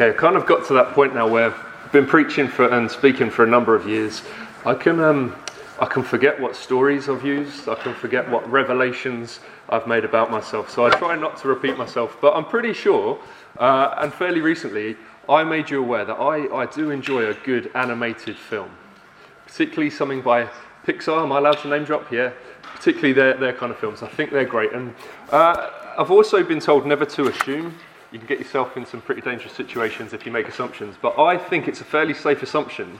Okay, I kind of got to that point now where I've been preaching for and speaking for a number of years. I can um, I can forget what stories I've used. I can forget what revelations I've made about myself. So I try not to repeat myself. But I'm pretty sure, uh, and fairly recently, I made you aware that I, I do enjoy a good animated film, particularly something by Pixar. Am I allowed to name drop? Yeah, particularly their, their kind of films. I think they're great. And uh, I've also been told never to assume. You can get yourself in some pretty dangerous situations if you make assumptions. But I think it's a fairly safe assumption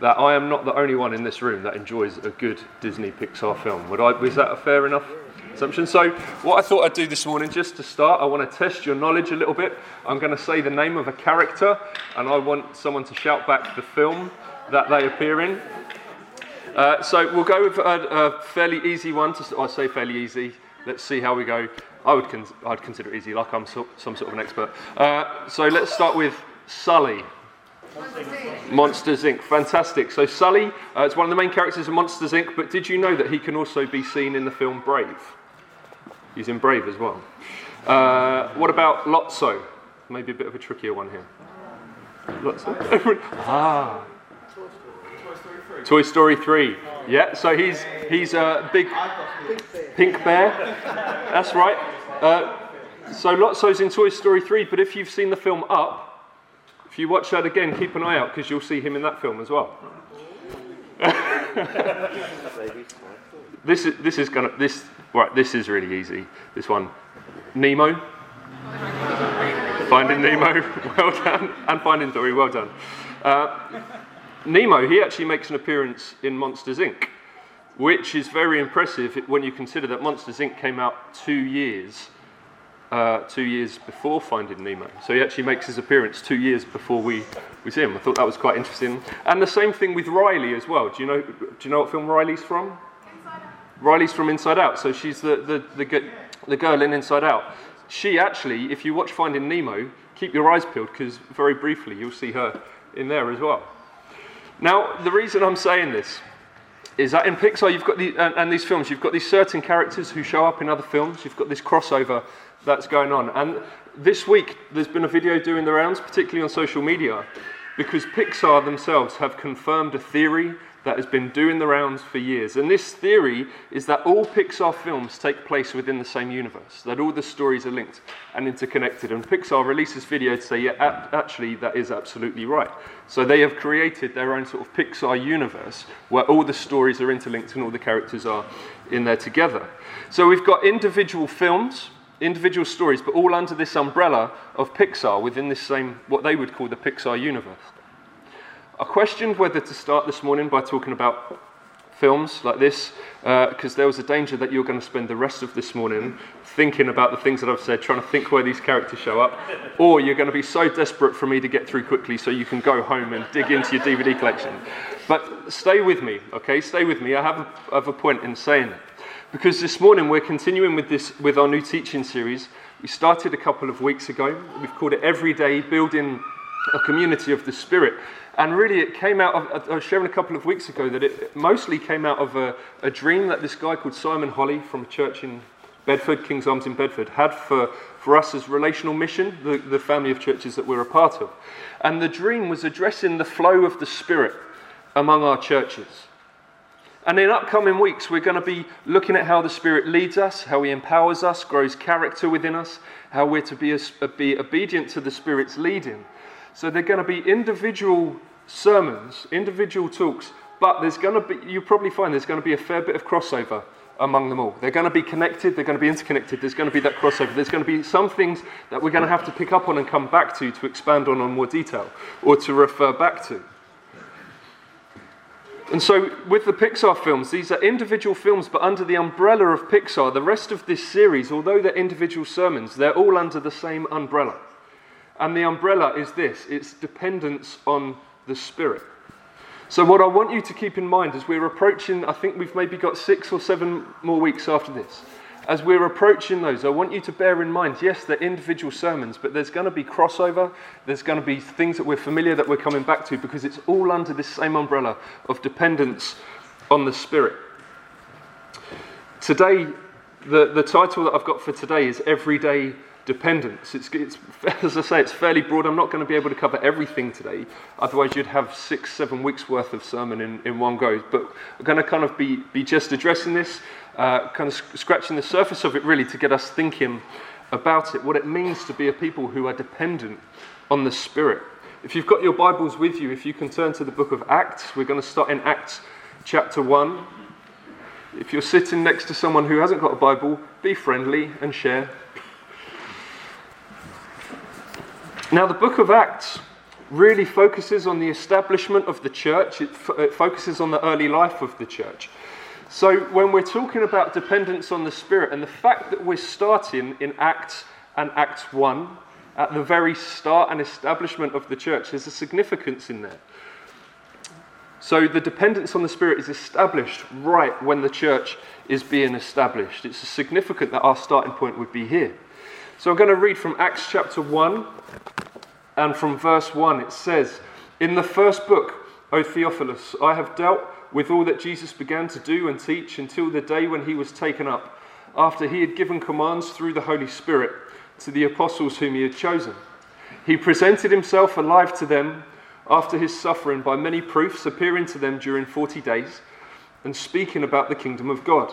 that I am not the only one in this room that enjoys a good Disney Pixar film. Would I, is that a fair enough assumption? So, what I thought I'd do this morning, just to start, I want to test your knowledge a little bit. I'm going to say the name of a character, and I want someone to shout back the film that they appear in. Uh, so, we'll go with a, a fairly easy one. To, I say fairly easy. Let's see how we go. I would con- I'd consider it easy, like I'm so, some sort of an expert. Uh, so, let's start with Sully. Monsters Inc. Fantastic. So Sully uh, is one of the main characters of Monsters Inc. But did you know that he can also be seen in the film Brave? He's in Brave as well. Uh, what about Lotso? Maybe a bit of a trickier one here. Lotso. ah. Toy Story 3. Yeah, so he's he's a big pink bear. That's right. Uh, so Lotso's in Toy Story 3, but if you've seen the film Up, if you watch that again, keep an eye out because you'll see him in that film as well. this is this is gonna this right. This is really easy. This one, Nemo. Finding Nemo, well done, and Finding Dory, well done. Uh, Nemo, he actually makes an appearance in Monsters Inc., which is very impressive when you consider that Monsters Inc. came out two years uh, two years before Finding Nemo. So he actually makes his appearance two years before we, we see him. I thought that was quite interesting. And the same thing with Riley as well. Do you know, do you know what film Riley's from? Riley's from Inside Out. So she's the, the, the, the girl in Inside Out. She actually, if you watch Finding Nemo, keep your eyes peeled because very briefly you'll see her in there as well. Now, the reason I'm saying this is that in Pixar, you've got the, and, and, these films, you've got these certain characters who show up in other films. You've got this crossover that's going on. And this week, there's been a video doing the rounds, particularly on social media, because Pixar themselves have confirmed a theory that has been doing the rounds for years. And this theory is that all Pixar films take place within the same universe, that all the stories are linked and interconnected. And Pixar releases video to say, yeah, actually, that is absolutely right. So they have created their own sort of Pixar universe where all the stories are interlinked and all the characters are in there together. So we've got individual films individual stories, but all under this umbrella of Pixar within this same, what they would call the Pixar universe. I questioned whether to start this morning by talking about films like this, because uh, there was a danger that you're going to spend the rest of this morning thinking about the things that I've said, trying to think where these characters show up, or you're going to be so desperate for me to get through quickly so you can go home and dig into your DVD collection. But stay with me, okay? Stay with me. I have a, have a point in saying it. Because this morning we're continuing with this with our new teaching series. We started a couple of weeks ago. We've called it Every Day Building a Community of the Spirit. And really, it came out of, I was sharing a couple of weeks ago that it mostly came out of a, a dream that this guy called Simon Holley from a church in Bedford, King's Arms in Bedford, had for, for us as relational mission, the, the family of churches that we're a part of. And the dream was addressing the flow of the Spirit among our churches. And in upcoming weeks, we're going to be looking at how the Spirit leads us, how He empowers us, grows character within us, how we're to be, be obedient to the Spirit's leading. So they're going to be individual sermons, individual talks, but there's going to be, you probably find there's going to be a fair bit of crossover among them all. They're going to be connected, they're going to be interconnected, there's going to be that crossover. There's going to be some things that we're going to have to pick up on and come back to to expand on in more detail or to refer back to. And so, with the Pixar films, these are individual films, but under the umbrella of Pixar, the rest of this series, although they're individual sermons, they're all under the same umbrella. And the umbrella is this it's dependence on the Spirit. So, what I want you to keep in mind as we're approaching, I think we've maybe got six or seven more weeks after this as we're approaching those, I want you to bear in mind yes, they're individual sermons, but there's going to be crossover. There's going to be things that we're familiar that we're coming back to because it's all under this same umbrella of dependence on the Spirit. Today, the, the title that I've got for today is Everyday dependence. It's, it's, as I say, it's fairly broad. I'm not going to be able to cover everything today. Otherwise, you'd have six, seven weeks worth of sermon in, in one go. But we're going to kind of be, be just addressing this, uh, kind of scratching the surface of it really to get us thinking about it, what it means to be a people who are dependent on the Spirit. If you've got your Bibles with you, if you can turn to the book of Acts, we're going to start in Acts chapter 1. If you're sitting next to someone who hasn't got a Bible, be friendly and share. Now, the book of Acts really focuses on the establishment of the church, it, f- it focuses on the early life of the church. So, when we're talking about dependence on the Spirit and the fact that we're starting in Acts and Acts 1, at the very start and establishment of the church. There's a significance in there. So the dependence on the Spirit is established right when the church is being established. It's significant that our starting point would be here. So I'm going to read from Acts chapter 1 and from verse 1. It says, In the first book, O Theophilus, I have dealt with all that Jesus began to do and teach until the day when he was taken up, after he had given commands through the Holy Spirit to the apostles whom he had chosen. He presented himself alive to them after his suffering by many proofs, appearing to them during 40 days and speaking about the kingdom of God.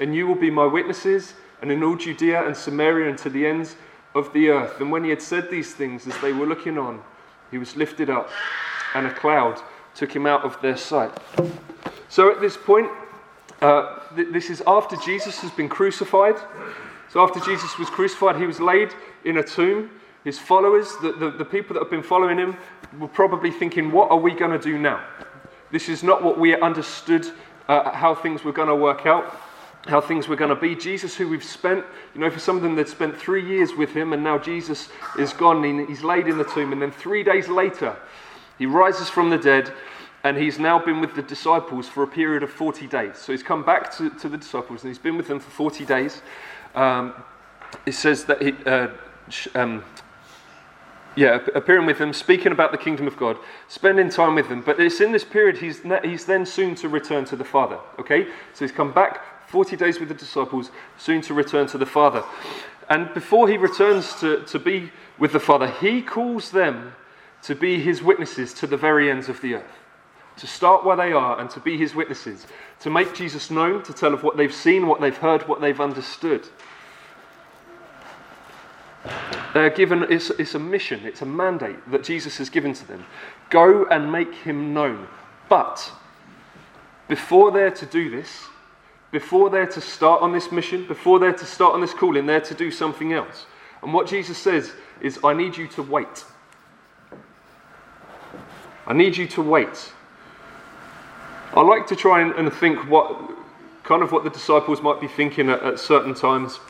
and you will be my witnesses, and in all Judea and Samaria and to the ends of the earth. And when he had said these things, as they were looking on, he was lifted up, and a cloud took him out of their sight. So at this point, uh, th- this is after Jesus has been crucified. So after Jesus was crucified, he was laid in a tomb. His followers, the, the, the people that have been following him, were probably thinking, what are we going to do now? This is not what we understood uh, how things were going to work out, how things were going to be. Jesus, who we've spent, you know, for some of them, they'd spent three years with him, and now Jesus is gone. And he's laid in the tomb. And then three days later, he rises from the dead, and he's now been with the disciples for a period of 40 days. So he's come back to, to the disciples, and he's been with them for 40 days um, it says that he, uh, um, yeah, appearing with them, speaking about the kingdom of God, spending time with them. But it's in this period he's, he's then soon to return to the Father. Okay? So he's come back 40 days with the disciples, soon to return to the Father. And before he returns to, to be with the Father, he calls them to be his witnesses to the very ends of the earth. To start where they are and to be his witnesses. To make Jesus known, to tell of what they've seen, what they've heard, what they've understood. They're given, it's, it's a mission, it's a mandate that Jesus has given to them. Go and make him known. But before they're to do this, before they're to start on this mission, before they're to start on this calling, they're to do something else. And what Jesus says is, I need you to wait. I need you to wait. I like to try and, and, think what kind of what the disciples might be thinking at, at certain times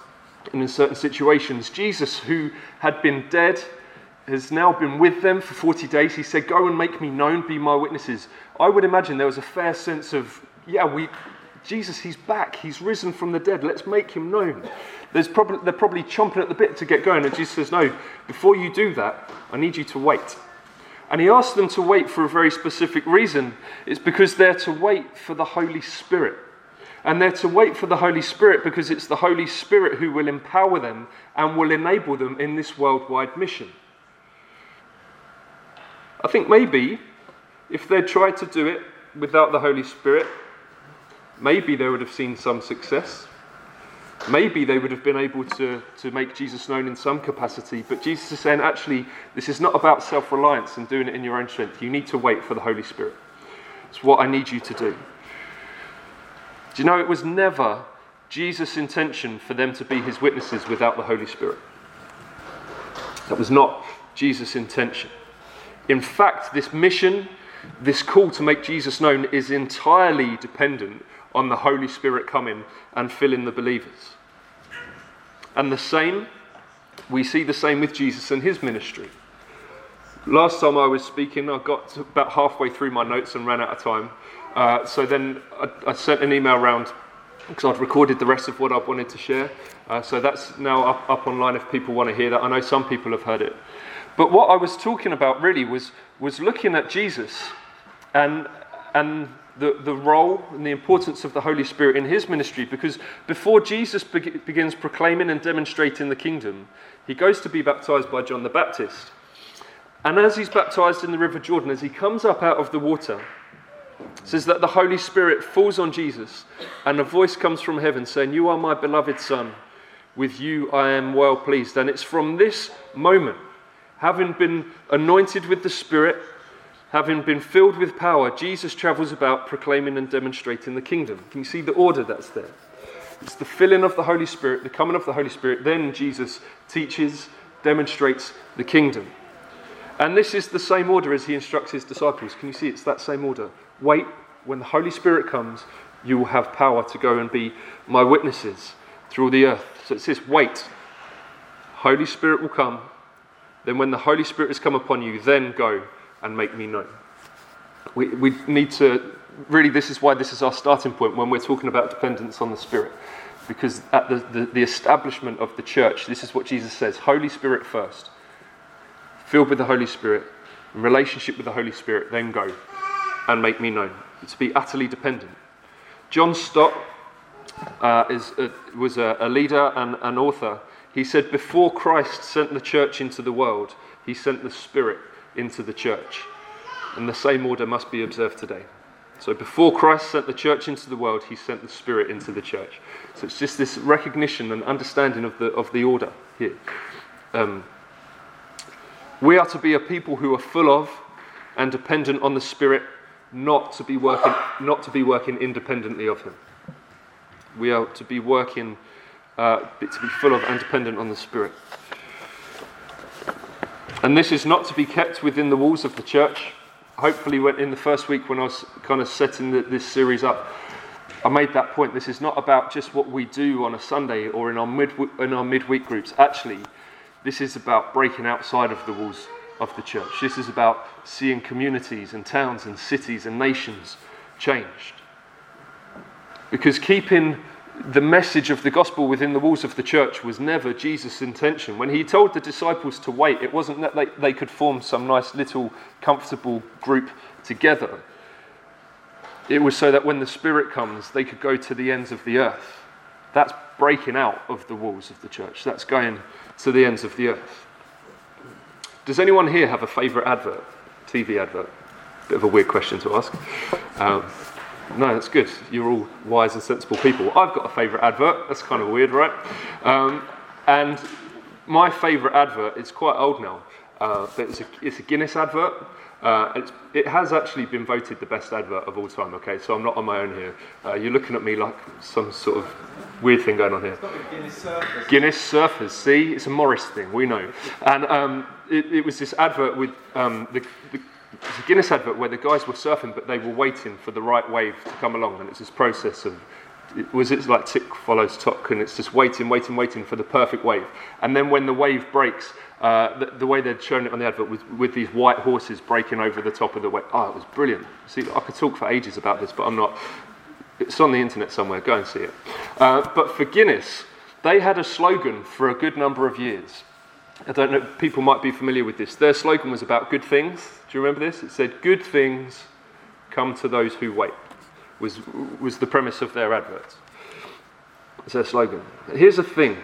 and in certain situations. Jesus, who had been dead, has now been with them for 40 days. He said, Go and make me known, be my witnesses. I would imagine there was a fair sense of, yeah, we, Jesus, he's back. He's risen from the dead. Let's make him known. There's probably, they're probably chomping at the bit to get going. And Jesus says, No, before you do that, I need you to wait. And he asks them to wait for a very specific reason. It's because they're to wait for the Holy Spirit. And they're to wait for the Holy Spirit because it's the Holy Spirit who will empower them and will enable them in this worldwide mission. I think maybe if they'd tried to do it without the Holy Spirit, maybe they would have seen some success. Maybe they would have been able to, to make Jesus known in some capacity. But Jesus is saying, actually, this is not about self reliance and doing it in your own strength. You need to wait for the Holy Spirit. It's what I need you to do. Do you know it was never Jesus' intention for them to be his witnesses without the Holy Spirit? That was not Jesus' intention. In fact, this mission, this call to make Jesus known, is entirely dependent on the Holy Spirit coming and filling the believers. And the same we see the same with Jesus and his ministry. Last time I was speaking, I got about halfway through my notes and ran out of time. Uh, so then I, I, sent an email around because I'd recorded the rest of what I wanted to share. Uh, so that's now up, up online if people want to hear that. I know some people have heard it. But what I was talking about really was, was looking at Jesus and, and the, the role and the importance of the Holy Spirit in his ministry because before Jesus be- begins proclaiming and demonstrating the kingdom, he goes to be baptized by John the Baptist. And as he's baptized in the River Jordan, as he comes up out of the water, says that the Holy Spirit falls on Jesus, and a voice comes from heaven saying, You are my beloved Son, with you I am well pleased. And it's from this moment, having been anointed with the Spirit, Having been filled with power, Jesus travels about proclaiming and demonstrating the kingdom. Can you see the order that's there? It's the filling of the Holy Spirit, the coming of the Holy Spirit. Then Jesus teaches, demonstrates the kingdom. And this is the same order as he instructs his disciples. Can you see it's that same order? Wait, when the Holy Spirit comes, you will have power to go and be my witnesses through the earth. So it says, wait. Holy Spirit will come. Then, when the Holy Spirit has come upon you, then go and make me known. We, we need to, really, this is why this is our starting point when we're talking about dependence on the Spirit. Because at the, the, the establishment of the church, this is what Jesus says Holy Spirit first. Filled with the Holy Spirit, in relationship with the Holy Spirit, then go and make me known. To be utterly dependent. John Stott uh, is a, was a, a leader and an author. He said, Before Christ sent the church into the world, he sent the Spirit into the church. And the same order must be observed today. So before Christ sent the church into the world, he sent the Spirit into the church. So it's just this recognition and understanding of the, of the order here. Um, we are to be a people who are full of and dependent on the Spirit, not to be working, not to be working independently of Him. We are to be working, uh, to be full of and dependent on the Spirit. And this is not to be kept within the walls of the church. Hopefully, in the first week when I was kind of setting the, this series up, I made that point. This is not about just what we do on a Sunday or in our, mid, in our midweek groups. Actually, this is about breaking outside of the walls of the church. This is about seeing communities and towns and cities and nations changed. Because keeping the message of the gospel within the walls of the church was never Jesus' intention. When he told the disciples to wait, it wasn't that they, they could form some nice little comfortable group together. It was so that when the Spirit comes, they could go to the ends of the earth. That's breaking out of the walls of the church. That's going to the ends of the earth. Does anyone here have a favourite advert? TV advert? Bit of a weird question to ask. Um, no, that's good. You're all wise and sensible people. I've got a favourite advert. That's kind of weird, right? Um, and my favourite advert is quite old now, uh, but it's a, it's a Guinness advert. Uh, it has actually been voted the best advert of all time, okay? So I'm not on my own here. Uh, you're looking at me like some sort of weird thing going on here. Guinness Surfers. Guinness Surfers, see? It's a Morris thing, we know. And um, it, it, was this advert with um, the, the it's a Guinness advert where the guys were surfing, but they were waiting for the right wave to come along, and it's this process of it was it like tick follows tock, and it's just waiting, waiting, waiting for the perfect wave. And then when the wave breaks, uh, the, the, way they'd shown it on the advert was with these white horses breaking over the top of the wave. Oh, it was brilliant. See, I could talk for ages about this, but I'm not. It's on the internet somewhere. Go and see it. Uh, but for Guinness, they had a slogan for a good number of years. I don't know, people might be familiar with this. Their slogan was about good things. Do you remember this? It said, Good things come to those who wait, was, was the premise of their adverts. It's their slogan. Here's the thing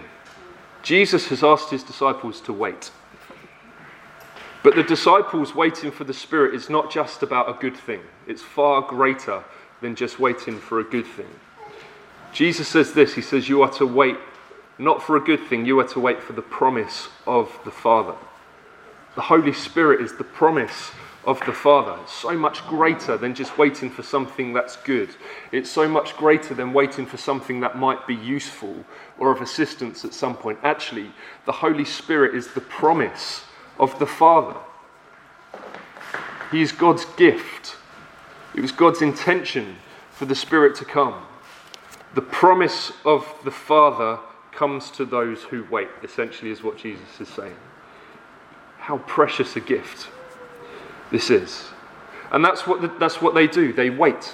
Jesus has asked his disciples to wait. But the disciples waiting for the Spirit is not just about a good thing, it's far greater than just waiting for a good thing. Jesus says this He says, You are to wait not for a good thing, you are to wait for the promise of the Father. The Holy Spirit is the promise of the Father. It's so much greater than just waiting for something that's good. It's so much greater than waiting for something that might be useful or of assistance at some point. Actually, the Holy Spirit is the promise of the Father. He is God's gift. It was God's intention for the Spirit to come. The promise of the Father comes to those who wait, essentially, is what Jesus is saying. How precious a gift this is. And that's what, the, that's what they do, they wait.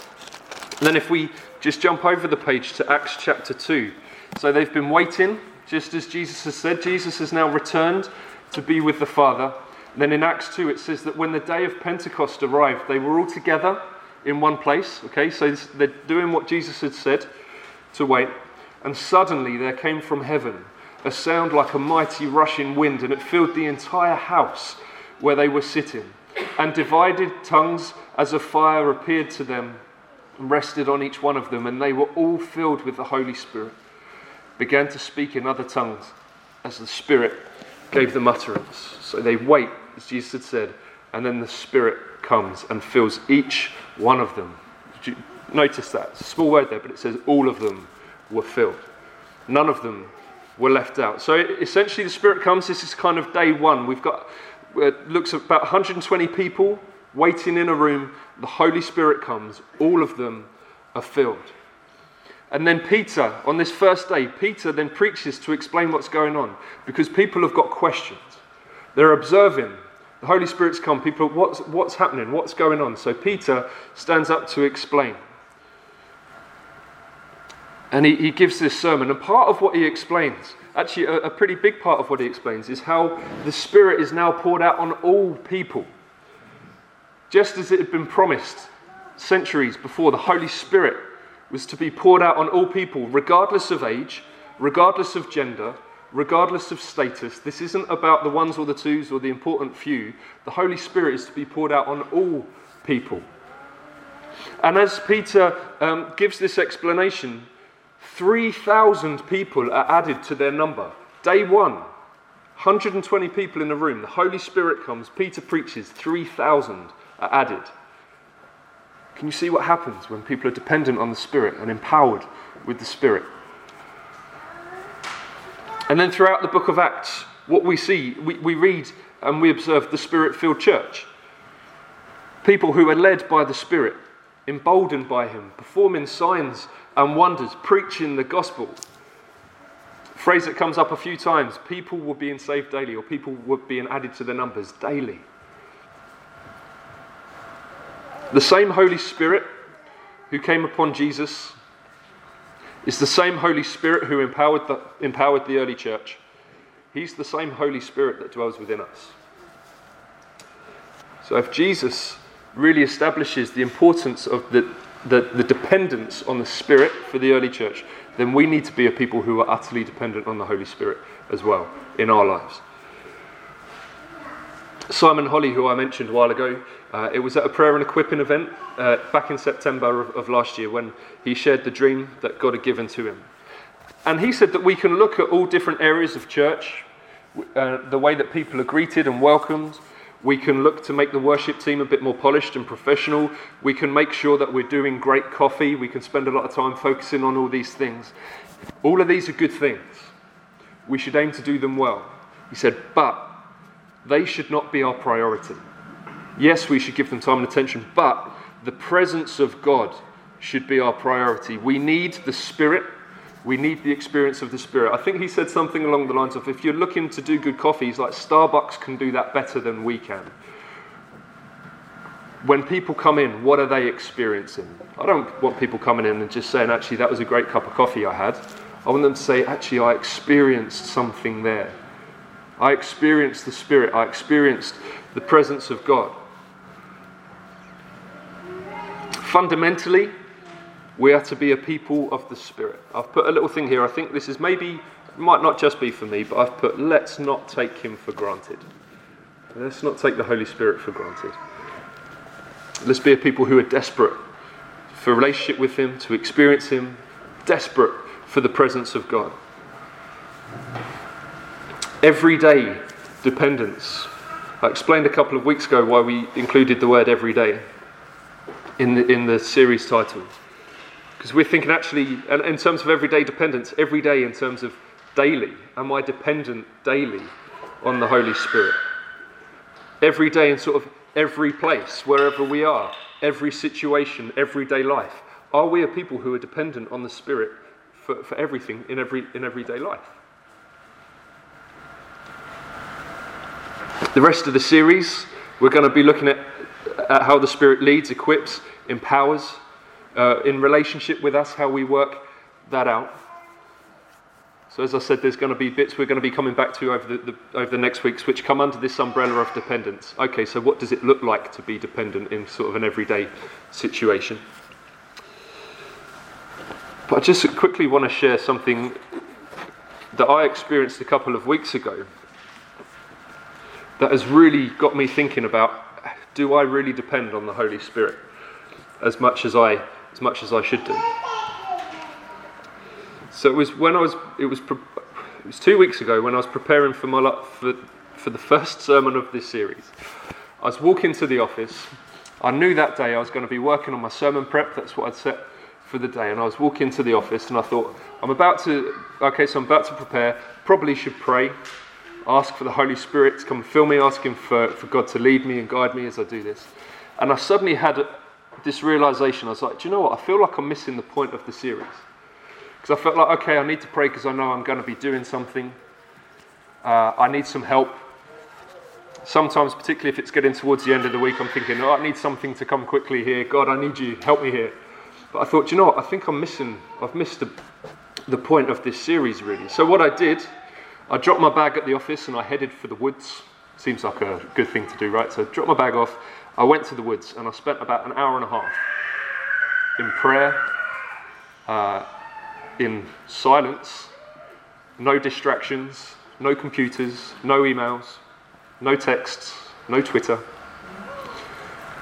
And then, if we just jump over the page to Acts chapter 2. So they've been waiting, just as Jesus has said. Jesus has now returned to be with the Father. And then in Acts 2, it says that when the day of Pentecost arrived, they were all together in one place. Okay, so they're doing what Jesus had said to wait. And suddenly there came from heaven a sound like a mighty rushing wind, and it filled the entire house where they were sitting. And divided tongues as of fire appeared to them and rested on each one of them, and they were all filled with the Holy Spirit, began to speak in other tongues as the Spirit gave them utterance. So they wait, as Jesus had said, and then the Spirit comes and fills each one of them. Did you Notice that. It's a small word there, but it says all of them were filled. None of them were left out. So essentially, the Spirit comes. This is kind of day one. We've got, it looks at about 120 people waiting in a room. The Holy Spirit comes. All of them are filled. And then Peter, on this first day, Peter then preaches to explain what's going on because people have got questions. They're observing. The Holy Spirit's come. People, what's, what's happening? What's going on? So Peter stands up to explain. And he, he gives this sermon. And part of what he explains, actually, a, a pretty big part of what he explains, is how the Spirit is now poured out on all people. Just as it had been promised centuries before, the Holy Spirit was to be poured out on all people, regardless of age, regardless of gender, regardless of status. This isn't about the ones or the twos or the important few. The Holy Spirit is to be poured out on all people. And as Peter um, gives this explanation, 3,000 people are added to their number. Day one, 120 people in the room. The Holy Spirit comes. Peter preaches. 3,000 are added. Can you see what happens when people are dependent on the Spirit and empowered with the Spirit? And then throughout the book of Acts, what we see, we, we read and we observe the Spirit filled church. People who are led by the Spirit, emboldened by Him, performing signs and wonders, preaching the gospel. Phrase that comes up a few times people were being saved daily, or people were being added to the numbers daily. The same Holy Spirit who came upon Jesus is the same Holy Spirit who empowered the, empowered the early church. He's the same Holy Spirit that dwells within us. So if Jesus really establishes the importance of the the, the dependence on the Spirit for the early church, then we need to be a people who are utterly dependent on the Holy Spirit as well in our lives. Simon Holley, who I mentioned a while ago, uh, it was at a prayer and equipping event uh, back in September of, of last year when he shared the dream that God had given to him. And he said that we can look at all different areas of church, uh, the way that people are greeted and welcomed, we can look to make the worship team a bit more polished and professional. We can make sure that we're doing great coffee. We can spend a lot of time focusing on all these things. All of these are good things. We should aim to do them well. He said, but they should not be our priority. Yes, we should give them time and attention, but the presence of God should be our priority. We need the Spirit we need the experience of the Spirit. I think he said something along the lines of if you're looking to do good coffees, like Starbucks can do that better than we can. When people come in, what are they experiencing? I don't want people coming in and just saying, actually, that was a great cup of coffee I had. I want them to say, actually, I experienced something there. I experienced the Spirit. I experienced the presence of God. Fundamentally, we are to be a people of the Spirit. I've put a little thing here. I think this is maybe, might not just be for me, but I've put, let's not take Him for granted. Let's not take the Holy Spirit for granted. Let's be a people who are desperate for relationship with Him, to experience Him, desperate for the presence of God. Everyday dependence. I explained a couple of weeks ago why we included the word everyday in the, in the series title. Because we're thinking actually, and in terms of everyday dependence, every day in terms of daily, am I dependent daily on the Holy Spirit? Every day in sort of every place, wherever we are, every situation, everyday life. Are we a people who are dependent on the Spirit for, for everything in, every, in everyday life? The rest of the series, we're going to be looking at, at how the Spirit leads, equips, empowers, uh, in relationship with us, how we work that out. So, as I said, there's going to be bits we're going to be coming back to over the, the, over the next weeks which come under this umbrella of dependence. Okay, so what does it look like to be dependent in sort of an everyday situation? But I just quickly want to share something that I experienced a couple of weeks ago that has really got me thinking about do I really depend on the Holy Spirit as much as I as much as I should do. So it was when I was it was it was two weeks ago when I was preparing for my for for the first sermon of this series. I was walking to the office. I knew that day I was going to be working on my sermon prep. That's what I'd set for the day. And I was walking to the office and I thought, I'm about to, okay, so I'm about to prepare. Probably should pray, ask for the Holy Spirit to come fill me, asking for, for God to lead me and guide me as I do this. And I suddenly had this realization. I was like, do you know what? I feel like I'm missing the point of the series. Because I felt like, okay, I need to pray because I know I'm going to be doing something. Uh, I need some help. Sometimes, particularly if it's getting towards the end of the week, I'm thinking, oh, I need something to come quickly here. God, I need you. Help me here. But I thought, you know what? I think I'm missing. I've missed the, the point of this series, really. So what I did, I dropped my bag at the office and I headed for the woods. Seems like a good thing to do, right? So I dropped my bag off. I went to the woods and I spent about an hour and a half in prayer, uh, in silence, no distractions, no computers, no emails, no texts, no Twitter.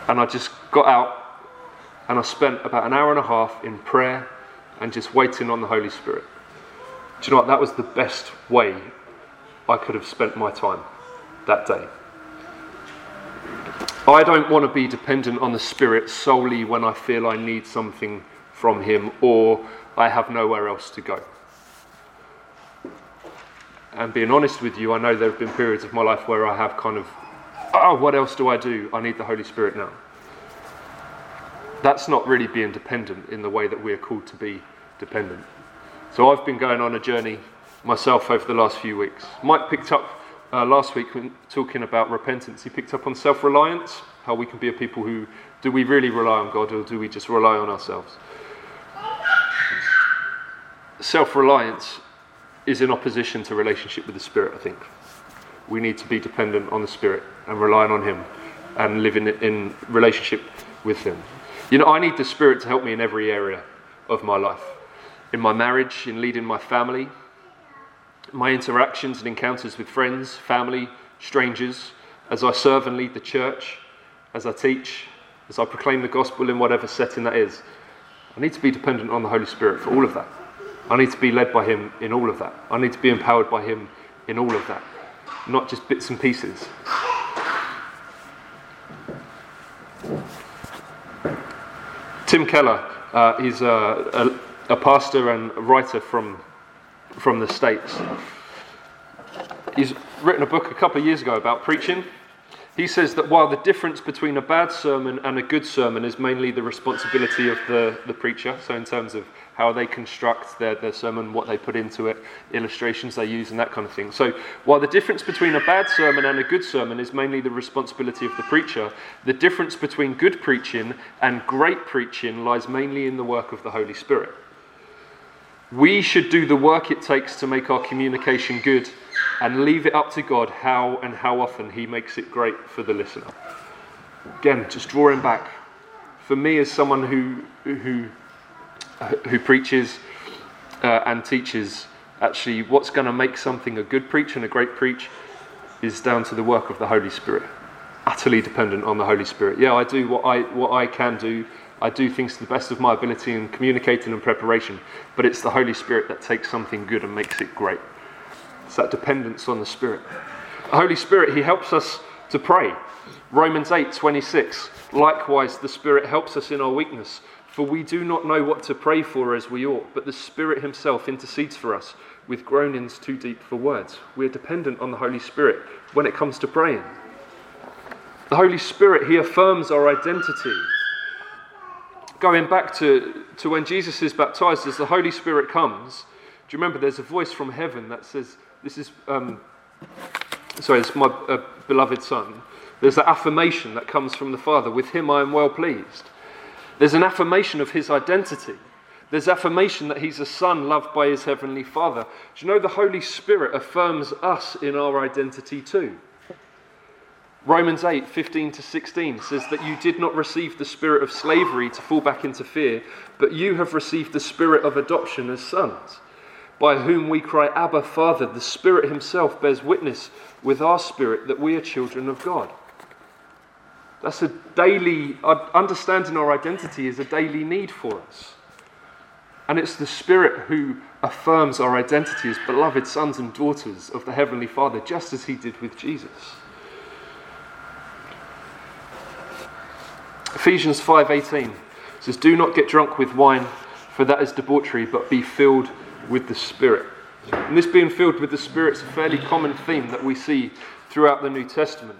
And I just got out and I spent about an hour and a half in prayer and just waiting on the Holy Spirit. Do you know what? That was the best way I could have spent my time that day. I don't want to be dependent on the Spirit solely when I feel I need something from Him or I have nowhere else to go. And being honest with you, I know there have been periods of my life where I have kind of, oh, what else do I do? I need the Holy Spirit now that's not really being dependent in the way that we're called to be dependent. So I've been going on a journey myself over the last few weeks. Mike picked up uh, last week when talking about repentance. He picked up on self reliance, how we can be a people who do we really rely on God or do we just rely on ourselves? Self reliance is in opposition to relationship with the Spirit, I think. We need to be dependent on the Spirit and relying on Him and living in relationship with Him. You know, I need the Spirit to help me in every area of my life in my marriage, in leading my family, my interactions and encounters with friends, family, strangers, as I serve and lead the church, as I teach, as I proclaim the gospel in whatever setting that is. I need to be dependent on the Holy Spirit for all of that. I need to be led by Him in all of that. I need to be empowered by Him in all of that, not just bits and pieces. Tim Keller, uh, he's a, a, a, pastor and writer from, from the States. He's written a book a couple of years ago about preaching. He says that while the difference between a bad sermon and a good sermon is mainly the responsibility of the, the preacher, so in terms of how they construct their, their sermon, what they put into it, illustrations they use, and that kind of thing. So while the difference between a bad sermon and a good sermon is mainly the responsibility of the preacher, the difference between good preaching and great preaching lies mainly in the work of the Holy Spirit. We should do the work it takes to make our communication good and leave it up to God how and how often He makes it great for the listener. Again, just drawing back. For me, as someone who, who, who preaches uh, and teaches, actually, what's going to make something a good preach and a great preach is down to the work of the Holy Spirit. Utterly dependent on the Holy Spirit. Yeah, I do what I, what I can do. I do things to the best of my ability in communicating and preparation, but it's the Holy Spirit that takes something good and makes it great. It's that dependence on the Spirit. The Holy Spirit, He helps us to pray. Romans 8 26. Likewise, the Spirit helps us in our weakness, for we do not know what to pray for as we ought, but the Spirit Himself intercedes for us with groanings too deep for words. We are dependent on the Holy Spirit when it comes to praying. The Holy Spirit, He affirms our identity. Going back to, to when Jesus is baptized, as the Holy Spirit comes, do you remember there's a voice from heaven that says, this is um, sorry, it's my uh, beloved Son. There's that affirmation that comes from the Father. With him I am well pleased. There's an affirmation of his identity. There's affirmation that he's a son loved by his heavenly Father. Do you know the Holy Spirit affirms us in our identity too? Romans 8, 15 to 16 says that you did not receive the spirit of slavery to fall back into fear, but you have received the spirit of adoption as sons, by whom we cry, Abba, Father. The Spirit Himself bears witness with our spirit that we are children of God. That's a daily, uh, understanding our identity is a daily need for us. And it's the Spirit who affirms our identity as beloved sons and daughters of the Heavenly Father, just as He did with Jesus. Ephesians 5:18 says, "Do not get drunk with wine, for that is debauchery, but be filled with the Spirit." And this being filled with the Spirit is a fairly common theme that we see throughout the New Testament.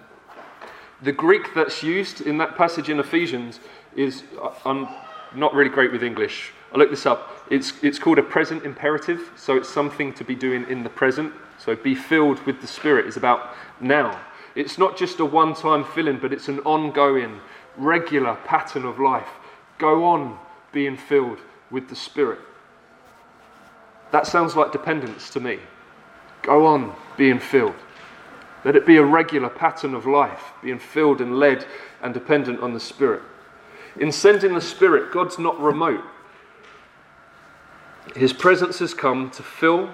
The Greek that's used in that passage in Ephesians is uh, I'm not really great with English. I looked this up. It's, it's called a present imperative, so it's something to be doing in the present. So be filled with the Spirit is about now. It's not just a one time filling, but it's an ongoing, regular pattern of life. Go on being filled with the Spirit. That sounds like dependence to me. Go on being filled. Let it be a regular pattern of life, being filled and led and dependent on the Spirit. In sending the Spirit, God's not remote. His presence has come to fill,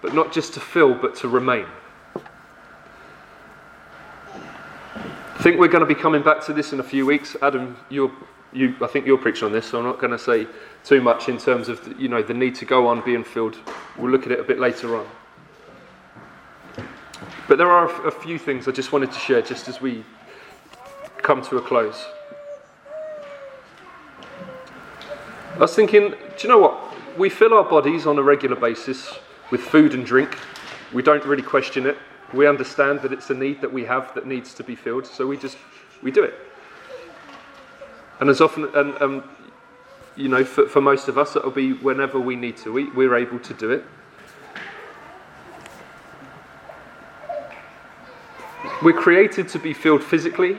but not just to fill, but to remain. I think we're going to be coming back to this in a few weeks. Adam, you're, you, I think you're preaching on this, so I'm not going to say too much in terms of the, you know, the need to go on being filled. We'll look at it a bit later on. But there are a few things I just wanted to share just as we come to a close. I was thinking, do you know what? We fill our bodies on a regular basis with food and drink. We don't really question it. We understand that it's a need that we have that needs to be filled, so we just we do it. And as often, and um, you know, for, for most of us, it'll be whenever we need to eat, we're able to do it. We're created to be filled physically,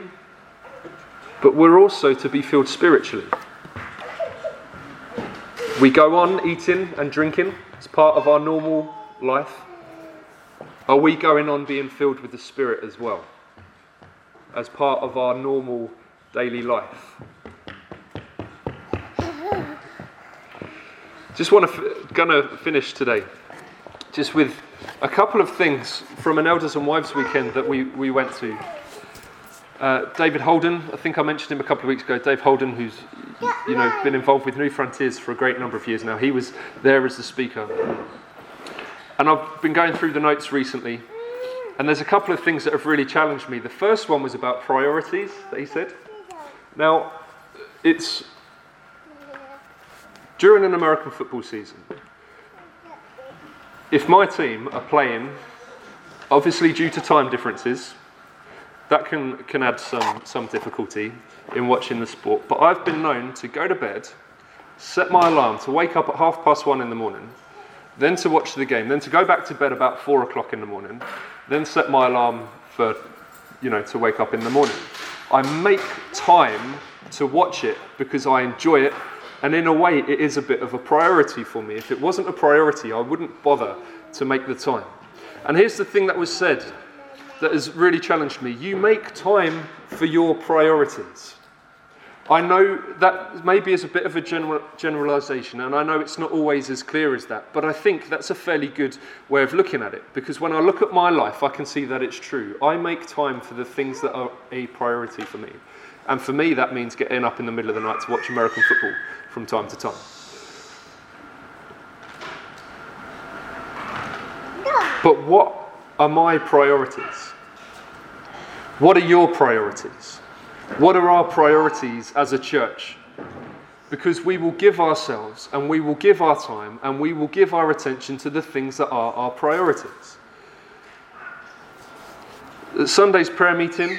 but we're also to be filled spiritually. We go on eating and drinking as part of our normal life. Are we going on being filled with the Spirit as well? As part of our normal daily life? Just want to f- gonna finish today just with a couple of things from an Elders and Wives weekend that we, we went to. Uh, David Holden, I think I mentioned him a couple of weeks ago. Dave Holden, who's you know been involved with Newfrontiers for a great number of years now, he was there as the speaker. And I've been going through the notes recently, and there's a couple of things that have really challenged me. The first one was about priorities that he said. Now, it's during an American football season if my team are playing, obviously due to time differences, that can, can add some, some difficulty in watching the sport. But I've been known to go to bed, set my alarm to wake up at half past one in the morning, then to watch the game, then to go back to bed about four o'clock in the morning, then set my alarm for, you know, to wake up in the morning. I make time to watch it because I enjoy it and in a way, it is a bit of a priority for me. If it wasn't a priority, I wouldn't bother to make the time. And here's the thing that was said that has really challenged me you make time for your priorities. I know that maybe is a bit of a general, generalization, and I know it's not always as clear as that, but I think that's a fairly good way of looking at it because when I look at my life, I can see that it's true. I make time for the things that are a priority for me. And for me, that means getting up in the middle of the night to watch American football from time to time. But what are my priorities? What are your priorities? What are our priorities as a church? Because we will give ourselves and we will give our time and we will give our attention to the things that are our priorities. Sunday's prayer meeting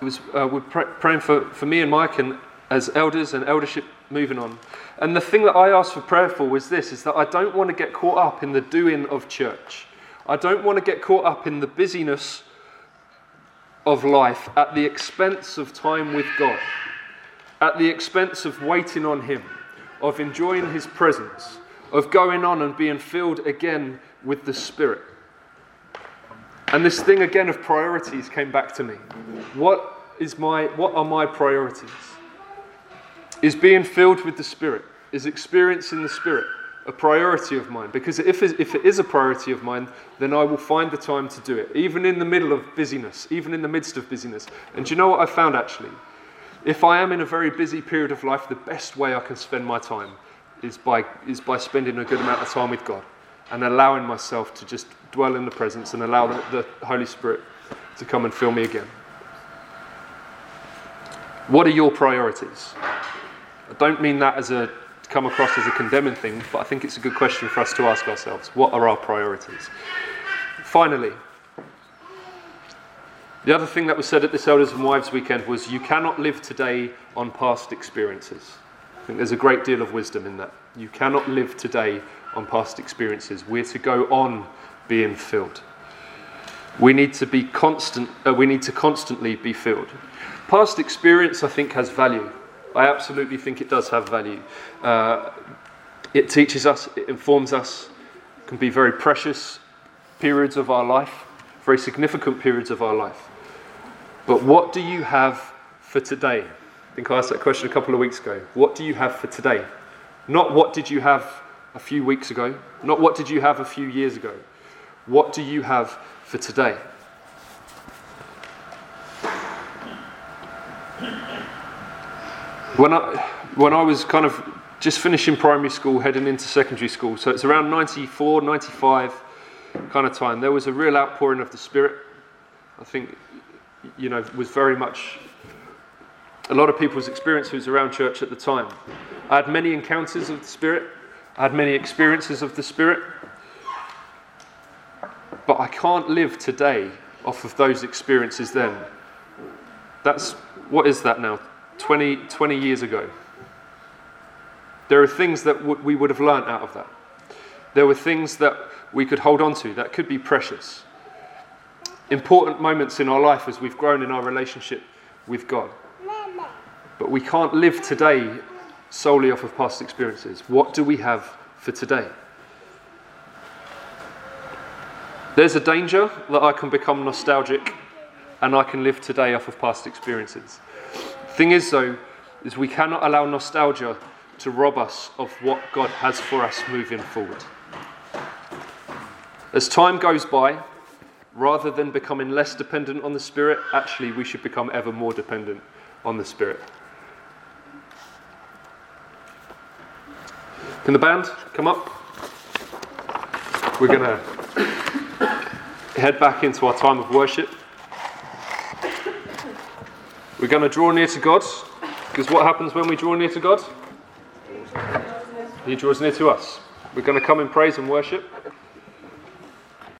was uh, we're pray- praying for, for me and Mike and as elders and eldership moving on. And the thing that I asked for prayer for was this is that I don't want to get caught up in the doing of church. I don't want to get caught up in the busyness of life at the expense of time with God, at the expense of waiting on Him, of enjoying His presence, of going on and being filled again with the Spirit. And this thing again of priorities came back to me. What is my what are my priorities? Is being filled with the Spirit, is experiencing the Spirit a priority of mine? Because if if it is a priority of mine, then I will find the time to do it, even in the middle of busyness, even in the midst of busyness. And do you know what I found actually? If I am in a very busy period of life, the best way I can spend my time is by, is by spending a good amount of time with God and allowing myself to just dwell in the presence and allow the, the Holy Spirit to come and fill me again. What are your priorities? I don't mean that as a come across as a condemning thing, but I think it's a good question for us to ask ourselves. What are our priorities? Finally, the other thing that was said at this Elders and Wives weekend was you cannot live today on past experiences. I think there's a great deal of wisdom in that. You cannot live today on past experiences. We're to go on being filled. We need to be constant. Uh, we need to constantly be filled. Past experience, I think, has value. I absolutely think it does have value. Uh, it teaches us, it informs us, can be very precious periods of our life, very significant periods of our life. But what do you have for today? I think I asked that question a couple of weeks ago. What do you have for today? Not what did you have a few weeks ago, not what did you have a few years ago. What do you have for today? When I, when I was kind of just finishing primary school, heading into secondary school, so it's around 94, 95 kind of time, there was a real outpouring of the Spirit. I think, you know, was very much a lot of people's experiences around church at the time. I had many encounters of the Spirit, I had many experiences of the Spirit, but I can't live today off of those experiences then. That's, what is that now? 20, 20 years ago. There are things that w- we would have learnt out of that. There were things that we could hold on to that could be precious. Important moments in our life as we've grown in our relationship with God. But we can't live today solely off of past experiences. What do we have for today? There's a danger that I can become nostalgic and I can live today off of past experiences. Thing is, though, is we cannot allow nostalgia to rob us of what God has for us moving forward. As time goes by, rather than becoming less dependent on the Spirit, actually, we should become ever more dependent on the Spirit. Can the band come up? We're going to head back into our time of worship. We're going to draw near to God, because what happens when we draw near to God? He draws near to us. We're going to come in praise and worship.